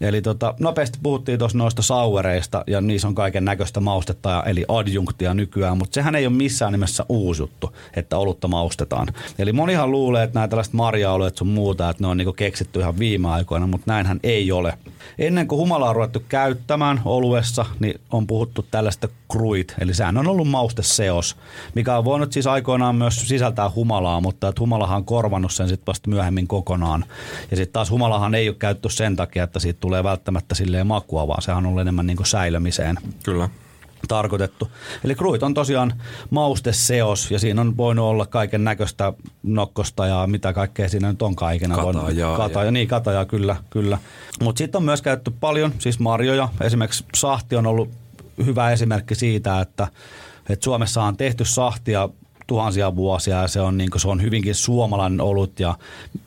Eli tota, nopeasti puhuttiin tuossa noista sauereista ja niissä on kaiken näköistä maustetta, eli adjunktia nykyään, mutta sehän ei ole missään nimessä uusi juttu, että olutta maustetaan. Eli monihan luulee, että nämä tällaiset marjaoluet sun muuta, että ne on niinku keksitty ihan viime aikoina, mutta näinhän ei ole. Ennen kuin humalaa on ruvettu käyttämään oluessa, niin on puhuttu tällaista kruit, eli sehän on ollut mausteseos, mikä on voinut siis aikoinaan myös sisältää humalaa, mutta että humalahan korvannut sen sitten vasta myöhemmin kokonaan. Ja sitten taas humalahan ei ole käytetty sen takia, että siitä tulee välttämättä silleen makua, vaan sehän on ollut enemmän niin kuin säilömiseen Kyllä. tarkoitettu. Eli kruit on tosiaan mausteseos ja siinä on voinut olla kaiken näköistä nokkosta ja mitä kaikkea siinä nyt on kaikena. Katajaa ja- Katajaa, niin katajaa kyllä, kyllä. Mutta sitten on myös käytetty paljon, siis marjoja. Esimerkiksi sahti on ollut hyvä esimerkki siitä, että, että Suomessa on tehty sahtia tuhansia vuosia ja se on, niin se on hyvinkin suomalainen olut ja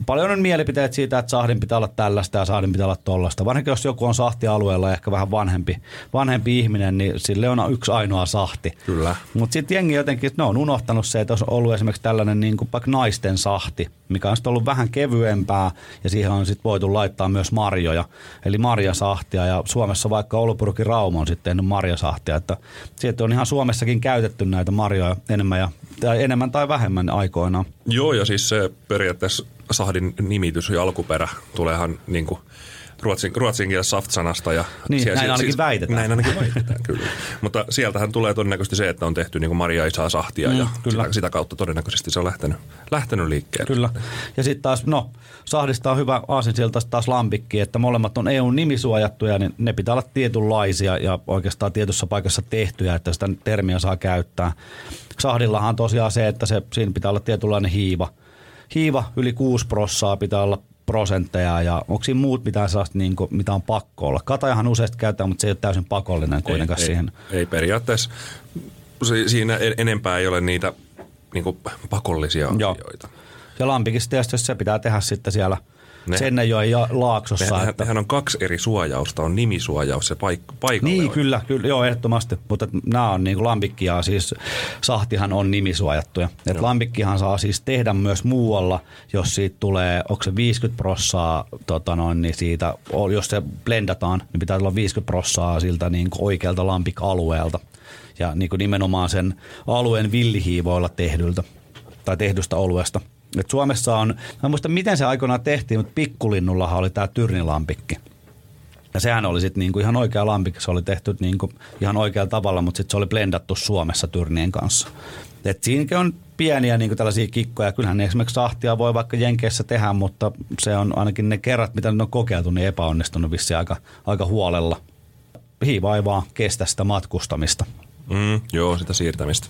paljon on mielipiteet siitä, että sahdin pitää olla tällaista ja sahdin pitää olla tollasta. Varsinkin jos joku on sahtialueella ja ehkä vähän vanhempi, vanhempi ihminen, niin sille on yksi ainoa sahti. Kyllä. Mutta sitten jengi jotenkin, ne on unohtanut se, että olisi ollut esimerkiksi tällainen niin kuin vaikka naisten sahti, mikä on sitten ollut vähän kevyempää ja siihen on sitten voitu laittaa myös marjoja, eli marjasahtia ja Suomessa vaikka Olupurkin Rauma on sitten tehnyt marjasahtia, että sieltä on ihan Suomessakin käytetty näitä marjoja enemmän, ja, tai enemmän tai vähemmän aikoinaan. Joo, ja siis se periaatteessa sahdin nimitys ja alkuperä tuleehan niin kuin ruotsin, ruotsin kielessä saft-sanasta. Ja Niin, siellä- näin siis- ainakin väitetään. Näin ainakin väitetään, kyllä. Mutta sieltähän tulee todennäköisesti se, että on tehty niin kuin Maria Isaa sahtia Mm, ja kyllä. sitä, sitä, kautta todennäköisesti se on lähtenyt, lähtenyt liikkeelle. Kyllä. Ja sitten taas, no, sahdista on hyvä aasinsilta taas lampikki, että molemmat on EUn nimisuojattuja, niin ne pitää olla tietynlaisia ja oikeastaan tietyssä paikassa tehtyjä, että sitä termiä saa käyttää. Sahdillahan on tosiaan se, että se, siinä pitää olla tietynlainen hiiva. Hiiva yli 6 prossaa pitää olla prosentteja ja onko siinä muut mitään sellaista, niin kuin, mitä on pakko olla? Katajahan useasti käytetään, mutta se ei ole täysin pakollinen kuitenkaan ei, siihen. Ei, ei periaatteessa. Si- Siinä en- enempää ei ole niitä niin kuin pakollisia Joo. asioita. Ja lampikissa tietysti se pitää tehdä sitten siellä Ne- Sennäjoen ja Laaksossa. Nehän, että- nehän on kaksi eri suojausta. On nimisuojaus ja paik- paikalle. Niin, kyllä, kyllä, joo, ehdottomasti. Mutta nämä on niin kuin lambikkia, siis sahtihan on nimisuojattuja. Et lambikkihan saa siis tehdä myös muualla, jos siitä tulee, onko se 50 prossaa, tota noin, niin siitä, jos se blendataan, niin pitää olla 50 prossaa siltä niin kuin oikealta lampik-alueelta. Ja niin kuin nimenomaan sen alueen villihiivoilla tehdyltä tai tehdystä oluesta. Et Suomessa on, mä en muista miten se aikoinaan tehtiin, mutta pikkulinnullahan oli tämä tyrnilampikki. Ja sehän oli sitten niinku ihan oikea lampikki, se oli tehty niinku ihan oikealla tavalla, mutta sitten se oli blendattu Suomessa tyrnien kanssa. Et siinäkin on pieniä niinku tällaisia kikkoja. Kyllähän ne esimerkiksi sahtia voi vaikka Jenkeissä tehdä, mutta se on ainakin ne kerrat, mitä ne on kokeiltu, niin epäonnistunut vissiin aika, aika huolella. Hiiva ei vaan kestä sitä matkustamista. Mm, joo, sitä siirtämistä.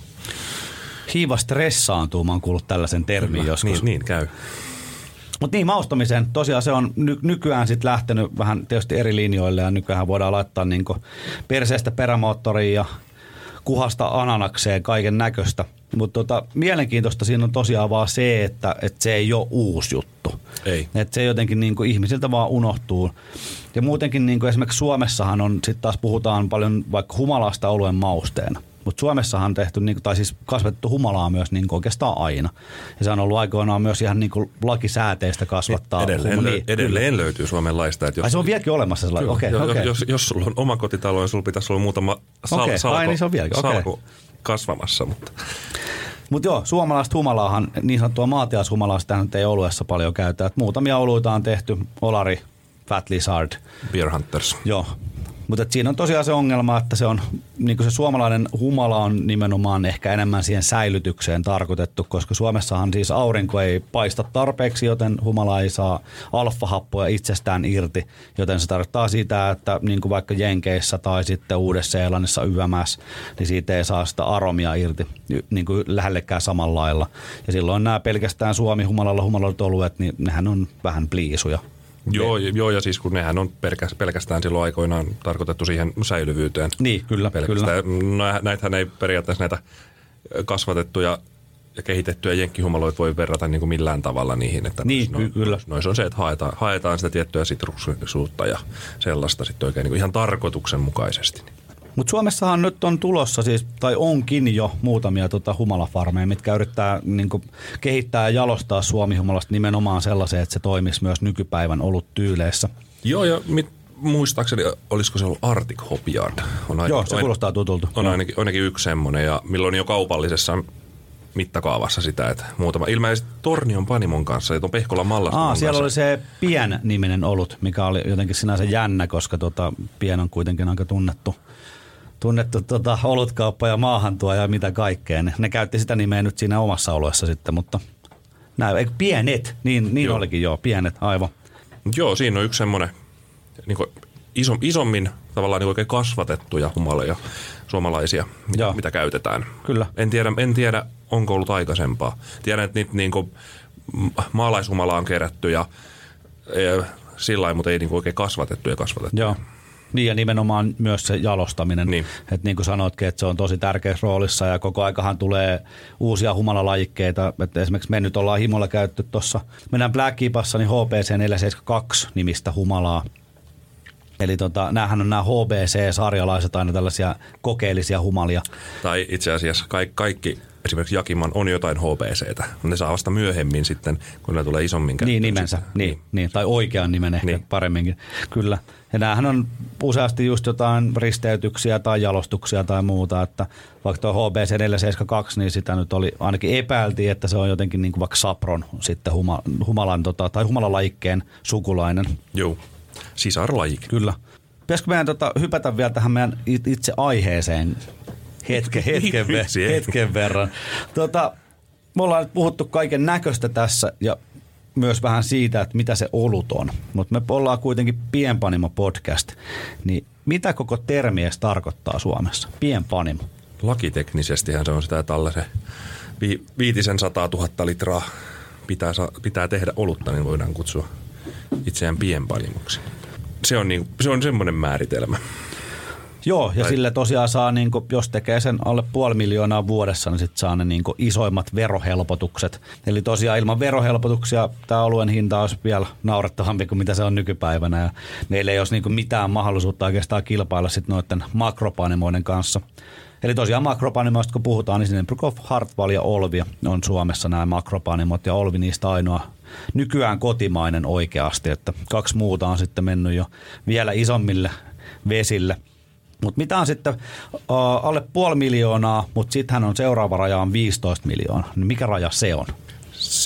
Hiiva stressaantuu, mä oon kuullut tällaisen termin joskus. Niin, niin käy. Mutta niin, maustamiseen. Tosiaan se on ny- nykyään sitten lähtenyt vähän tietysti eri linjoille ja nykyään voidaan laittaa niinku perseestä perämoottoriin ja kuhasta ananakseen kaiken näköistä. Mutta tota, mielenkiintoista siinä on tosiaan vaan se, että, että se ei ole uusi juttu. Ei. Että se jotenkin niinku ihmisiltä vaan unohtuu. Ja muutenkin niinku esimerkiksi Suomessahan on, sitten taas puhutaan paljon vaikka humalasta oluen mausteena. Mutta Suomessahan on tehty, niinku, tai siis kasvatettu humalaa myös niinku oikeastaan aina. Ja se on ollut aikoinaan myös ihan niinku lakisääteistä kasvattaa. Edelleen, lö- niin, edelleen löytyy Suomen laista. Että jos, Ai se on vieläkin olemassa sellainen? Kyllä, Okei, jo- okei. jos, jos sulla on oma kotitalo, niin sulla pitäisi olla muutama sal, Okei, ai salko, niin se on vieläkin, okei. salko kasvamassa. Mutta Mutta joo, suomalaista humalaahan, niin sanottua maatiashumalaa, sitä nyt ei oluessa paljon käytä. Et muutamia oluita on tehty, Olari, Fat Lizard, Beer Hunters. joo. Mutta siinä on tosiaan se ongelma, että se on, niin se suomalainen humala on nimenomaan ehkä enemmän siihen säilytykseen tarkoitettu, koska Suomessahan siis aurinko ei paista tarpeeksi, joten humala ei saa alfahappoja itsestään irti, joten se tarkoittaa sitä, että niin kuin vaikka Jenkeissä tai sitten Uudessa-Seelannissa YMS, niin siitä ei saa sitä aromia irti niin kuin lähellekään samalla lailla. Ja silloin nämä pelkästään Suomi-humalalla humalalta oluet, niin nehän on vähän pliisuja. Joo, joo, ja siis kun nehän on pelkäs- pelkästään silloin aikoinaan tarkoitettu siihen säilyvyyteen. Niin, kyllä, pelkästään. No, näitähän ei periaatteessa näitä kasvatettuja ja kehitettyjä jenkkihumaloita voi verrata niin kuin millään tavalla niihin. Että Niin, ky- kyllä. Noissa on se, että haetaan, haetaan sitä tiettyä sitruksuutta ja sellaista sitten oikein niin kuin ihan tarkoituksenmukaisesti. Mutta Suomessahan nyt on tulossa siis, tai onkin jo muutamia tota humalafarmeja, mitkä yrittää niinku, kehittää ja jalostaa suomihumalasta nimenomaan sellaiseen, että se toimisi myös nykypäivän oluttyyleissä. Joo, ja mit, muistaakseni, olisiko se ollut Arctic Hop Yard? On Joo, se kuulostaa tutulta. On ainakin, ainakin yksi semmoinen, ja milloin jo kaupallisessa mittakaavassa sitä, että muutama, ilmeisesti Tornion Panimon kanssa, ja tuon Pehkolan mallaston Aa, siellä kanssa. oli se Pien-niminen olut, mikä oli jotenkin sinänsä jännä, koska tota, Pien on kuitenkin aika tunnettu, tunnettu tota, olutkauppa ja maahantuo ja mitä kaikkea. Ne, ne käytti sitä nimeä nyt siinä omassa oluessa sitten, mutta näin, eikö pienet, niin, niin Joo. olikin joo, pienet, aivan. Joo, siinä on yksi semmoinen niin iso, isommin tavallaan niin oikein kasvatettuja humaleja suomalaisia, mitä, Joo. mitä käytetään. Kyllä. En tiedä, en tiedä, onko ollut aikaisempaa. Tiedän, että niitä niin kuin, maalaishumala on kerätty ja, ja sillä lailla, mutta ei niin kuin oikein kasvatettu ja kasvatettu. Joo. Niin ja nimenomaan myös se jalostaminen. Niin. Että niin kuin sanoitkin, että se on tosi tärkeässä roolissa ja koko aikahan tulee uusia humalalajikkeita. Että esimerkiksi me nyt ollaan himolla käytetty tuossa, mennään Black Keepassa, niin HPC 472 nimistä humalaa. Eli tota, näähän on nämä HBC-sarjalaiset aina tällaisia kokeellisia humalia. Tai itse asiassa kaikki, kaikki esimerkiksi Jakiman on jotain HPCtä, mutta ne saa vasta myöhemmin sitten, kun ne tulee isommin Niin nimensä, sitten. niin, niin, tai oikean nimen ehkä Niin. niin. paremminkin. Kyllä. Ja näähän on useasti just jotain risteytyksiä tai jalostuksia tai muuta, että vaikka tuo HBC 472, niin sitä nyt oli ainakin epäiltiin, että se on jotenkin niin kuin vaikka Sapron sitten huma, humalan, tota, tai humalalajikkeen sukulainen. Joo, sisarlajik. Kyllä. Pitäisikö meidän tota, hypätä vielä tähän meidän it- itse aiheeseen hetken, hetken, ver- hetken verran? Tota, me ollaan nyt puhuttu kaiken näköistä tässä ja myös vähän siitä, että mitä se olut on. Mutta me ollaan kuitenkin pienpanimo podcast. Niin mitä koko termi edes tarkoittaa Suomessa? Pienpanimo. Lakiteknisestihän se on sitä, että alle se vi, viitisen sataa tuhatta litraa pitää, sa, pitää tehdä olutta, niin voidaan kutsua itseään pienpanimoksi. Se on, niin, se on semmoinen määritelmä. Joo, ja Tai- sille tosiaan saa, niin kuin, jos tekee sen alle puoli miljoonaa vuodessa, niin sitten saa ne niin kuin, isoimmat verohelpotukset. Eli tosiaan ilman verohelpotuksia tämä oluen hinta olisi vielä naurettavampi kuin mitä se on nykypäivänä. Ja meillä ei olisi niin kuin, mitään mahdollisuutta oikeastaan kilpailla sitten noiden makropanimoiden kanssa. Eli tosiaan makropanimoista kun puhutaan, niin sinne Brukov, Hartwall ja Olvi on Suomessa nämä makropanimot ja Olvi niistä ainoa nykyään kotimainen oikeasti, että kaksi muuta on sitten mennyt jo vielä isommille vesille. Mutta mitä on sitten uh, alle puoli miljoonaa, mutta sittenhän on seuraava raja on 15 miljoonaa. Niin mikä raja se on?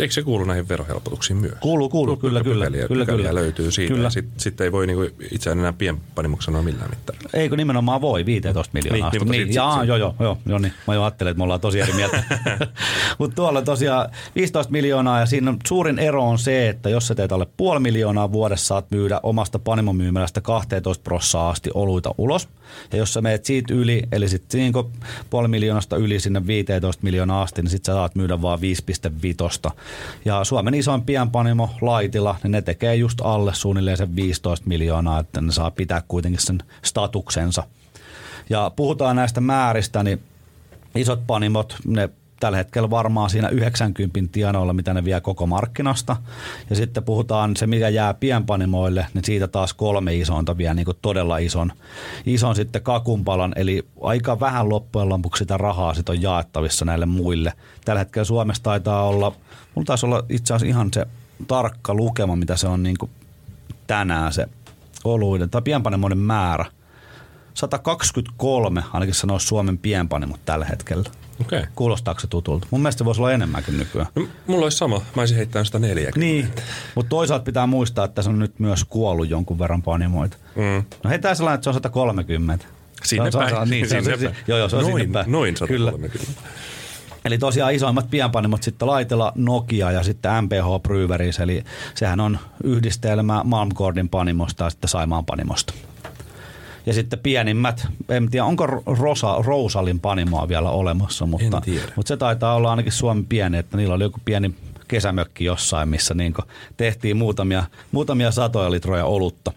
Eikö se kuulu näihin verohelpotuksiin myös? Kuuluu, kuuluu, kyllä, kyllä. Pykäliä, kyllä, pykäliä kyllä. löytyy siitä. Kyllä. Sitten sit ei voi niinku itseään enää pienpanimoksi sanoa millään mitään. Eikö nimenomaan voi 15 miljoonaa? Niin, asti. niin, niin, sit- jaa, joo, joo, joo, joo, niin. Mä jo ajattelin, että me ollaan tosi eri mieltä. Mutta tuolla tosiaan 15 miljoonaa ja siinä on, suurin ero on se, että jos sä teet alle puoli miljoonaa vuodessa, saat myydä omasta panimomyymälästä 12 prossaa asti oluita ulos. Ja jos sä meet siitä yli, eli sitten niin puoli miljoonasta yli sinne 15 miljoonaa asti, niin sitten sä saat myydä vaan 5,5. Ja Suomen isoin pienpanimo Laitila, niin ne tekee just alle suunnilleen sen 15 miljoonaa, että ne saa pitää kuitenkin sen statuksensa. Ja puhutaan näistä määristä, niin isot panimot, ne tällä hetkellä varmaan siinä 90 tienoilla, mitä ne vie koko markkinasta. Ja sitten puhutaan se, mikä jää pienpanimoille, niin siitä taas kolme isointa vie niin kuin todella ison, ison sitten kakunpalan. Eli aika vähän loppujen lopuksi sitä rahaa sit on jaettavissa näille muille. Tällä hetkellä Suomessa taitaa olla, mulla taisi olla itse asiassa ihan se tarkka lukema, mitä se on niin kuin tänään se oluiden tai pienpanimoiden määrä. 123 ainakin sanoisi Suomen pienpanimot tällä hetkellä. Okei. Okay. Kuulostaako se tutulta? Mun mielestä se voisi olla enemmänkin nykyään. No, mulla olisi sama. Mä olisin heittänyt sitä 40. Niin, mutta toisaalta pitää muistaa, että se on nyt myös kuollut jonkun verran panimoita. Mm. No heitää sellainen, että se on 130. Sinne se on, se on, päin. Niin, se on, Sinne se, päin. joo, joo, se on noin, sinne päin. Noin Kyllä. 130. Eli tosiaan isoimmat pienpanimot sitten Laitela, Nokia ja sitten MPH Breweries, eli sehän on yhdistelmä Malmgordin panimosta ja sitten Saimaan panimosta. Ja sitten pienimmät, en tiedä onko Rosa, Rousalin panimoa vielä olemassa, mutta, mutta se taitaa olla ainakin Suomen pieni, että niillä oli joku pieni kesämökki jossain, missä niin tehtiin muutamia, muutamia satoja litroja olutta.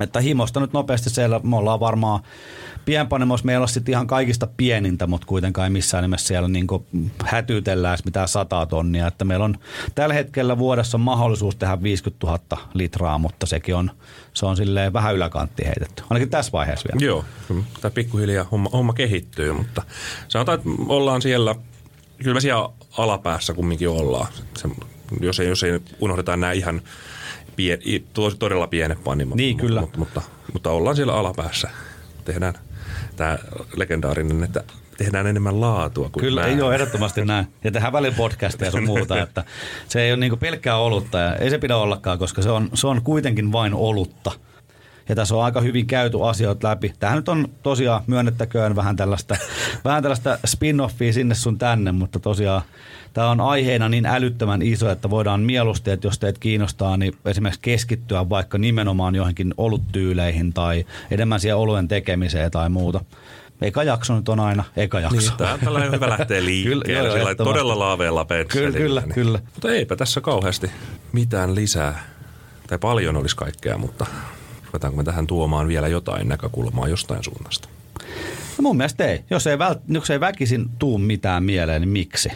Että himosta nyt nopeasti siellä, me ollaan varmaan pienpanimossa meillä on sitten ihan kaikista pienintä, mutta kuitenkaan ei missään nimessä siellä niin hätyytellään mitään sataa tonnia. Että meillä on tällä hetkellä vuodessa mahdollisuus tehdä 50 000 litraa, mutta sekin on, se on silleen vähän yläkantti heitetty. Ainakin tässä vaiheessa vielä. Joo, tämä pikkuhiljaa homma, homma kehittyy, mutta sanotaan, että ollaan siellä, kyllä me siellä alapäässä kumminkin ollaan. Se, jos, ei, jos ei unohdetaan nämä ihan pien, todella pienet panimot. Niin, kyllä. Mutta, mutta, mutta ollaan siellä alapäässä. Tehdään tämä legendaarinen, että tehdään enemmän laatua kuin Kyllä, määrää. ei ole ehdottomasti näin. Ja tehdään välillä podcasteja ja sun muuta, että se ei ole niin pelkkää olutta ja ei se pidä ollakaan, koska se on, se on kuitenkin vain olutta. Ja tässä on aika hyvin käyty asioita läpi. Tämähän nyt on tosiaan, myönnettäköön vähän tällaista, vähän tällaista spin-offia sinne sun tänne, mutta tosiaan tämä on aiheena niin älyttömän iso, että voidaan mieluusti, että jos teet kiinnostaa, niin esimerkiksi keskittyä vaikka nimenomaan johonkin oluttyyleihin tai enemmän siihen oluen tekemiseen tai muuta. Eka jakso nyt on aina eka jakso. Niin, tämä on tällainen hyvä lähteä liikkeelle. Kyllä, joo, todella laaveella pensselillä. Kyllä, kyllä, kyllä. Mutta eipä tässä kauheasti mitään lisää. Tai paljon olisi kaikkea, mutta ruvetaanko me tähän tuomaan vielä jotain näkökulmaa jostain suunnasta? No mun mielestä ei. Jos ei, vält, jos ei väkisin tuu mitään mieleen, niin miksi?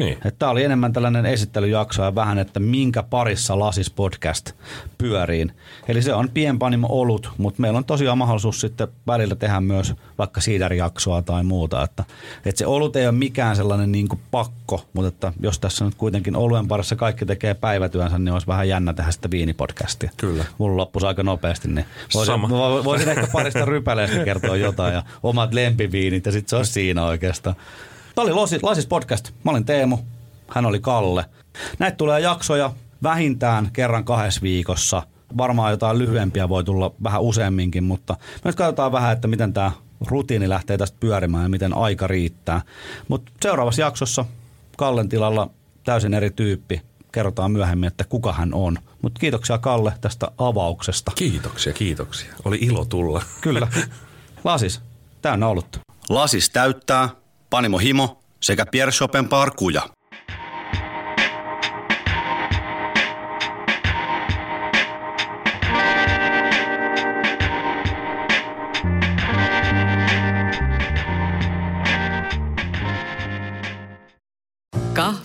Niin. Tämä oli enemmän tällainen esittelyjakso ja vähän, että minkä parissa Lasis podcast pyöriin. Eli se on pienpanimo olut, mutta meillä on tosiaan mahdollisuus sitten välillä tehdä myös vaikka siiderijaksoa tai muuta. Että, että se olut ei ole mikään sellainen niin kuin pakko, mutta että jos tässä nyt kuitenkin oluen parissa kaikki tekee päivätyönsä, niin olisi vähän jännä tehdä sitä viinipodcastia. Kyllä. Mulla loppuisi aika nopeasti, niin voisin, Sama. vo- voisin ehkä parista rypäleestä kertoa jotain ja omat lempiviinit ja sitten se olisi siinä oikeastaan. Tämä oli Lasis, Lasis podcast. Mä olin Teemu, hän oli Kalle. Näitä tulee jaksoja vähintään kerran kahdessa viikossa. Varmaan jotain lyhyempiä voi tulla vähän useamminkin, mutta me nyt katsotaan vähän, että miten tämä rutiini lähtee tästä pyörimään ja miten aika riittää. Mutta seuraavassa jaksossa Kallen tilalla täysin eri tyyppi. Kerrotaan myöhemmin, että kuka hän on. Mutta kiitoksia Kalle tästä avauksesta. Kiitoksia, kiitoksia. Oli ilo tulla. Kyllä. Lasis, täynnä olutta. Lasis täyttää, Panimo Himo sekä Pierre Schopenhauer kuja.